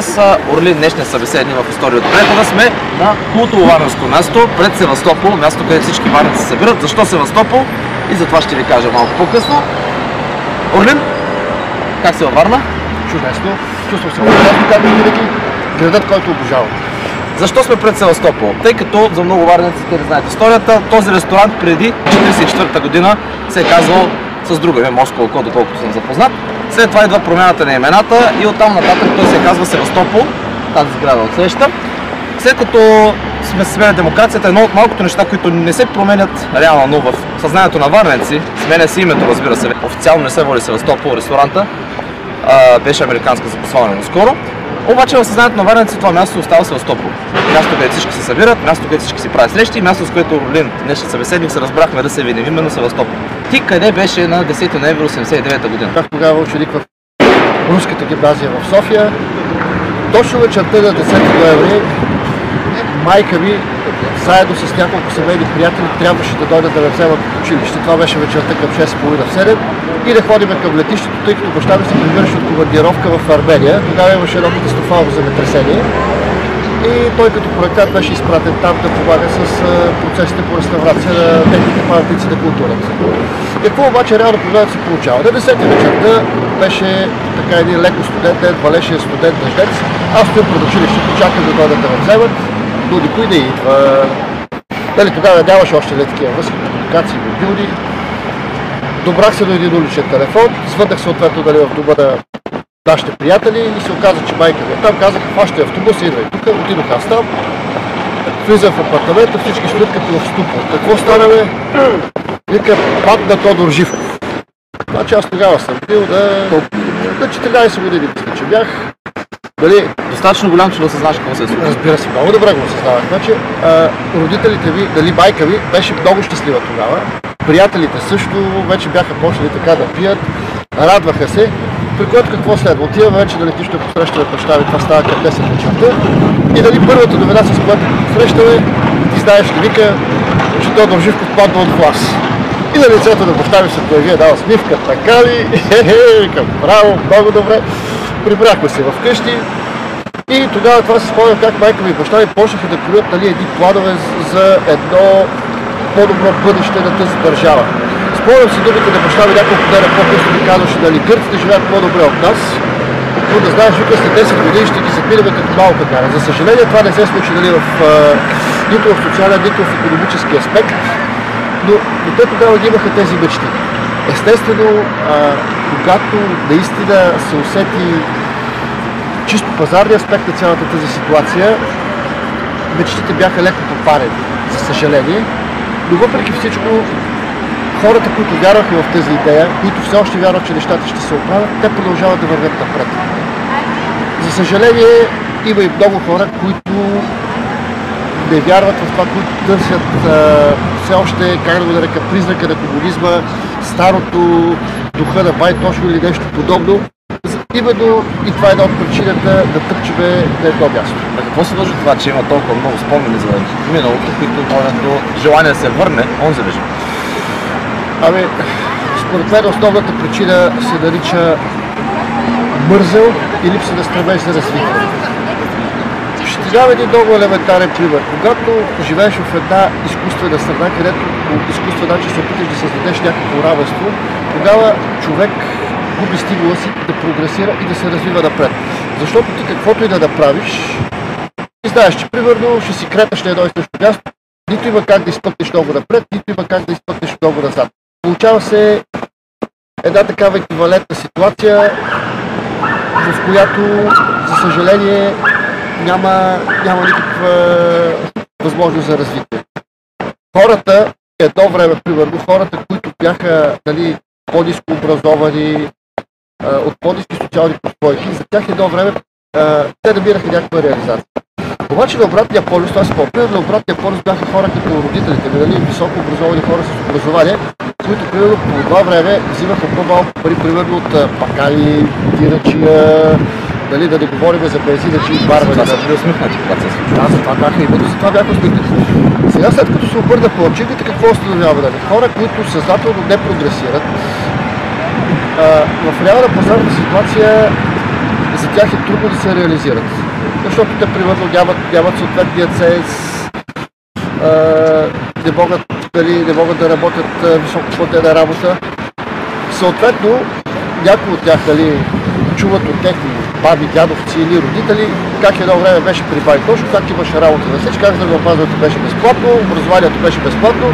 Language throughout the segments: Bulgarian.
С а, Орлин днешния събеседник в история от прехода сме на култово варненско място, пред Севастопол, място, където всички варненци се събират. Защо Севастопол? И за това ще ви кажа малко по-късно. Орлин, как се във Варна? Чудесно. Чувствам се прекрасно, както винаги. Градът, който обожавам. Защо сме пред Севастопол? Тъй като за много варненци те не знаят историята, този ресторант преди 1944 година се е казвал с друго име, Моско око, доколкото съм запознат. След това идва промяната на имената и оттам нататък той се казва Севастопол, тази сграда от среща. След като сме сменя демокрацията, едно от малкото неща, които не се променят реално в съзнанието на варненци, сменя си името, разбира се. Официално не се води Севастопол ресторанта, а, беше американска запасване наскоро. Обаче в съзнанието на варненци това място остава Севастопол. Място, където всички се събират, място, където всички си правят срещи, място, с което Орлин, днешния събеседник, се разбрахме да се видим именно Севастопол. Ти къде беше на 10 ноември 1989 година? Бях тогава ученик в руската гимназия в София. Точно вечерта на 10 ноември майка ми, заедно с няколко семейни приятели, трябваше да дойдат да ме вземат от училище. Това беше вечерта към 6.30 в 7 и да ходим към летището, тъй като баща ми се прибираше от командировка в Армения. Тогава имаше едно катастрофално земетресение. И той като проектант беше изпратен там да помага с процесите по реставрация на техните паметници на културата. Какво обаче реално погледнато се получава? На 10 вечерта беше така един леко студент ден, валеше студент дъждец. Аз стоя пред училището, чакам да дойдат да ме вземат, но никой не идва. Дали, тогава нямаше още ли такива връзки, комуникации, мобилни. Добрах се до един уличен телефон, звъннах съответно дали в дома на нашите приятели и се оказа, че майка ми е там. Казах, хващай автобус и идвай тук. Отидох аз там. Влизам в апартамента, всички стоят като в ступор. Какво стана, бе? Вика, падна Тодор Живков. Значи аз тогава съм бил да, на 14 години, мисля, че бях. Дали, Достатъчно голям, че да осъзнаеш какво се е случило. Разбира се, много добре го осъзнавах. Значи, а, родителите ви, дали майка ви, беше много щастлива тогава. Приятелите също вече бяха почнали така да пият, радваха се. При което какво следва? Отиваме вече на летището посрещаме ми, това става към 10 вечерта. И дали първата новина, с която посрещаме, ти знаеш ли, вика, че Тодор Живков падна от власт. И на лицето на баща ми се появи една усмивка, така ли? Хе-хе, викам, браво, много добре. Прибрахме се вкъщи, и тогава това се спомням как майка ми и баща ми почнаха да кроят нали, едни планове за едно по-добро бъдеще на тази държава. Спомням си думите на баща няколко дена по-късно ми казваше, нали, гърците живеят по-добре от нас, но да знаеш, вика след 10 години ще ги запилиме като малка кара. За съжаление това не се случи нали, в, нито в социален, нито в економически аспект, но, но те тогава ги имаха тези мечти. Естествено, а, когато наистина се усети чисто пазарния аспект на цялата тази ситуация, мечтите бяха леко попарени, за съжаление. Но въпреки всичко, хората, които вярваха в тази идея, които все още вярват, че нещата ще се оправят, те продължават да вървят напред. За съжаление, има и много хора, които не вярват в това, които търсят а, все още, как да го нарека, призрака на комунизма, старото, духа на Байтошо или нещо подобно. Именно и това е една от причината да тъпчеме на едно място. На какво се дължи това, че има толкова много спомени за миналото, които водят до желание да се върне онзи режим? Ами, според мен основната причина се нарича мързел и липса на стремеж за развитие. Ще дам един много елементарен пример. Когато живееш в една изкуствена страна, където по изкуствен начин се опиташ да създадеш някакво равенство, тогава човек губи стимула си да прогресира и да се развива напред. Защото ти каквото и да направиш, ти знаеш, че примерно ще си креташ на едно и също място, нито има как да изпъкнеш много напред, нито има как да изпъкнеш много назад. Получава се една такава еквивалентна ситуация, в която, за съжаление, няма, няма никаква възможност за развитие. Хората, едно време, примерно, хората, които бяха нали, по-низко образовани, от по-низки социални прослойки, за тях едно време те набираха някаква реализация. Обаче на обратния полюс, това спомня, на обратния полюс бяха хора като родителите ми, нали, високо образовани хора с образование, които примерно по това време взимаха по-малко пари, примерно от пакали, дирачия, нали, да не говорим за бензиначи и барвани. Това са били усмихнати, когато се случва. Да, за това бяха именно за това бяха усмихнати. Сега след като се обърна по очите, какво установяваме? Нали? Хора, които съзнателно не прогресират, а, в реална пазарна ситуация за тях е трудно да се реализират. Защото те, примерно, нямат, нямат съответния ценз, а, не могат, дали, не могат да работят високоплатена работа. Съответно, някои от тях дали, чуват от техни баби, дядовци или родители, как едно време беше при Байтошо, как имаше работа за всички, как здравеопазването беше безплатно, образованието беше безплатно,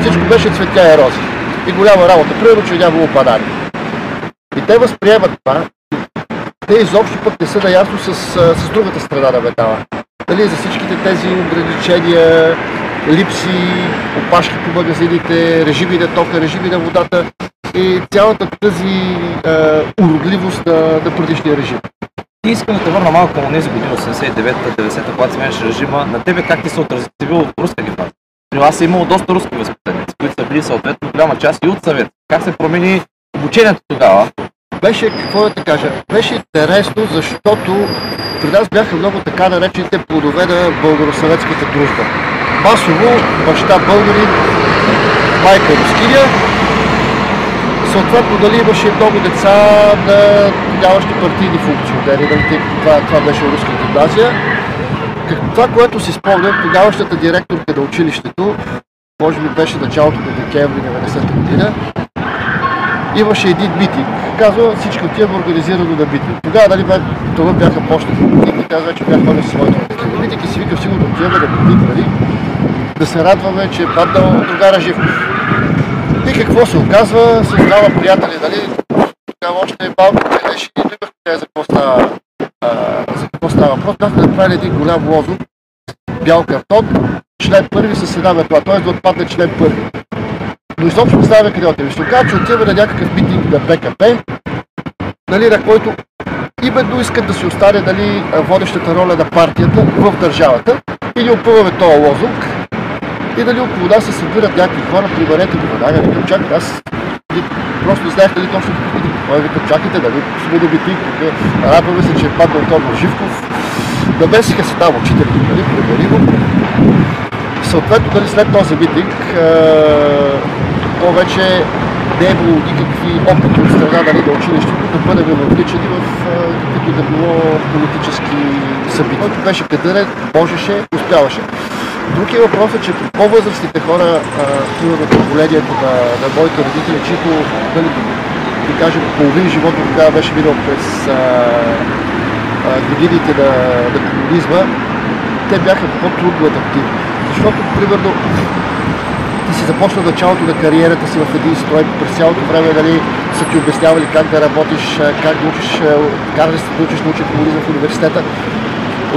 всичко беше цветя и рози. И голяма работа, примерно, че нямало падани. И те възприемат това, те изобщо пък не са наясно с, с другата страна на метала. Дали за всичките тези ограничения, липси, опашки по магазините, режими на тока, режими на водата и цялата тази е, уродливост на, на предишния режим. И искам да те върна малко на тези години, 89-та, 90-та, когато сменяше режима. На тебе как ти се отрази? Ти бил в руска гимназия. При вас е имало доста руски възпитаници, които са били съответно голяма част и от съвет. Как се промени обучението тогава? Беше, какво да кажа, беше интересно, защото при нас бяха много така наречените плодове на българо-съветската дружба масово баща българин, майка рускиня. Съответно, дали имаше много деца на нямащи партийни функционери, нали, това, това беше руска гимназия. Това, което си спомням, тогаващата директорка на училището, може би беше началото на декември 90 година, имаше един митинг. Казва, всички отиваме организирано на митинг. Тогава, дали това бяха почнати митинги, казва, че бях ходил с своите родители. Митинг и си вика, сигурно отиваме на митинг, нали? да се радваме, че е паднал другара Живков. И какво се оказва, с двама приятели, нали, тогава още малко гледаш и не имах за какво става, за какво става въпрос. Бяхме направили един голям лозунг, бял картон, член първи с една метла, т.е. да отпадне член първи. Но изобщо не знаем къде отиваме. Ще окажа, че отиваме на някакъв митинг на БКП, нали, на който именно искат да си остане нали, водещата роля на партията в държавата и ни опъваме този лозунг и дали около нас се събират някакви хора, приберете го веднага, викам, чакай, аз просто знаех дали точно. Той викам, чакайте, дали сме да бити, радваме се, че е паднал Тодор Живков. Намесиха се там учителите, нали, прибери го. Съответно, дали след този митинг, то вече не е имало никакви опити от страна нали, на училището да бъдем въвличани в каквито да било политически събития. Който беше кадърен, можеше, успяваше. Другия въпрос е, че по-възрастните хора, примерно поколението на, на моите родители, чието, нали, да кажем, половин живот тогава беше минал през а, а, годините на, на комунизма, те бяха по-трудно адаптивни. Защото, примерно, ти си започнал началото на кариерата си в един строй, през цялото време нали, са ти обяснявали как да работиш, как да учиш, как да се учиш научен комунизъм в университета.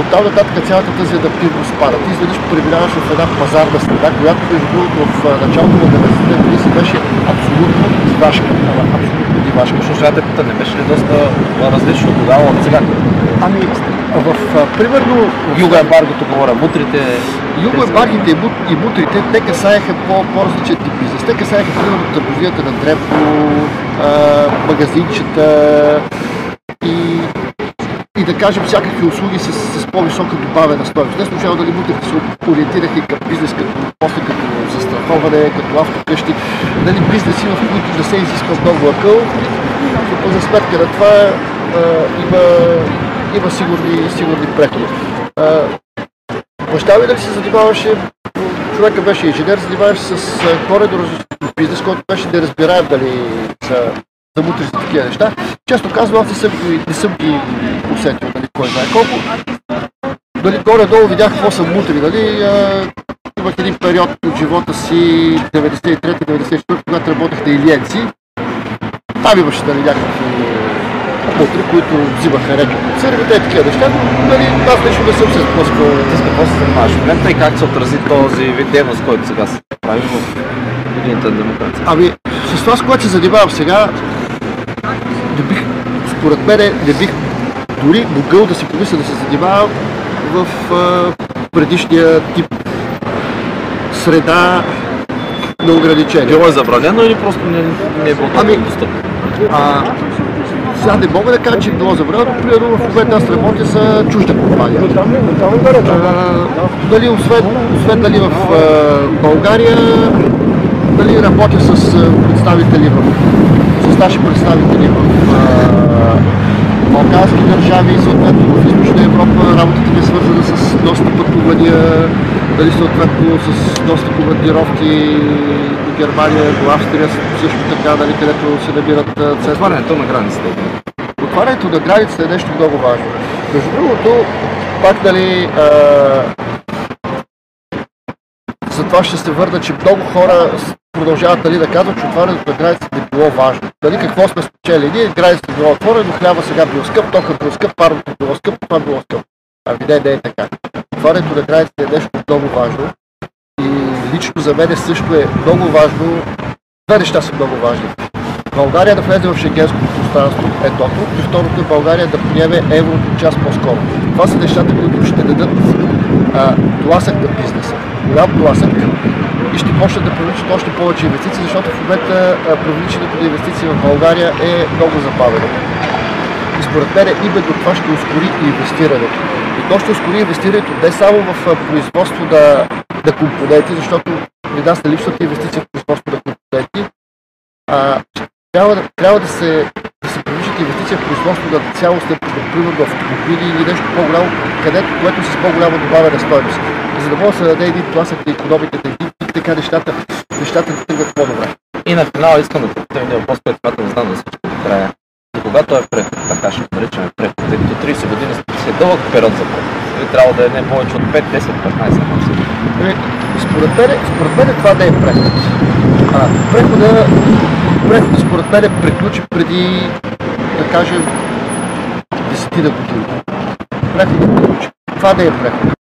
От там нататък цялата тази адаптивност пада. Ти изведнъж преминаваш в една пазарна среда, която между другото в началото на 90-те години си беше абсолютно дивашка. Абсолютно дивашка. Защото те не беше ли доста различно тогава от сега? Ами, в, примерно... Юго-ембаргото говоря, мутрите... Юго-ембаргите и, и мутрите, те касаеха по, по-различен тип бизнес. Те касаеха, примерно, търговията на дребно, магазинчета и да кажем всякакви услуги с, с по-висока добавена стоеност. Не случайно дали мутрите се ориентираха и към бизнес, като, после като застраховане, като автокъщи, дали бизнеси, в които да се изисква много акъл, но за сметка на това а, има, има сигурни, сигурни преходи. Баща ми дали се занимаваше, човека беше инженер, занимаваше с корено бизнес, който беше неразбираем дали за за такива неща. Често казвам, аз не съм, не съм ги усетил, нали, кой знае колко. Дали, горе-долу видях какво са мутри, нали, имах един период от живота си 93-94, когато работех на Илиенци. Там имаше нали, някакви мутри, които взимаха реки от църквата и такива неща, но нали, аз нещо не съм се сблъскал. Ти с какво се занимаваш в момента и как се отрази този вид дейност, който сега се прави в годината на демокрация? Ами, с това, с което се занимавам сега, не бих, според мен, не бих дори могъл да си помисля да се занимавам в а, предишния тип среда на ограничения. Било е забранено или просто не, не е било ами? А, сега не мога да кажа, че е било забранено, примерно в момента аз работя за чужда компания. А, дали, освен, освен дали в а, България, дали работя с представители в наши представители в балкански държави, съответно в източна Европа работата ви е свързана с доста пътувания, дали съответно с доста командировки до Германия, до Австрия, също така, нали, където се набират центрове. Отварянето на границите. Отварянето на границата е нещо много важно. Между другото, пак нали, а, за това ще се върна, че много хора продължават дали да казват, че отварянето на границата е било важно. Дали какво сме спечели? Ние границата било отворено, хляба сега бил скъп, тока бил скъп, парното било скъп, това било скъп. Ами не, не е така. Отварянето на границата е нещо много важно. И лично за мен също е много важно. Две неща са много важни. България да влезе в шенгенското пространство е тото, и второто е България да приеме еврото част по-скоро. Това са нещата, които ще дадат а, тласък на бизнеса. Голям тласък и ще почнат да привличат още повече инвестиции, защото в момента привличането на инвестиции в България е много забавено. И според мен именно това ще ускори инвестирането. И то ще ускори инвестирането не само в производство на, на компоненти, защото при нас не липсват инвестиции в производство на компоненти, а, трябва, трябва да се, инвестиция в производство на цялостен продукт, примерно автомобили или нещо по-голямо, където, което с по-голяма добавена стойност. За да може да се даде един тласък на економиката и така нещата, нещата тръгват по-добре. И на финала искам да попитам един въпрос, който смятам, знам да всичко трае. И когато е преход, така ще го наричаме преход, тъй като 30 години е дълъг период за преход. Би трябвало да е не повече от 5, 10, 15 години. Ами, Според мен, според мен това не е преход. А, прехода, прехода според мен приключи преди, да кажем, десетина години. Преходът приключи. Това не е преход.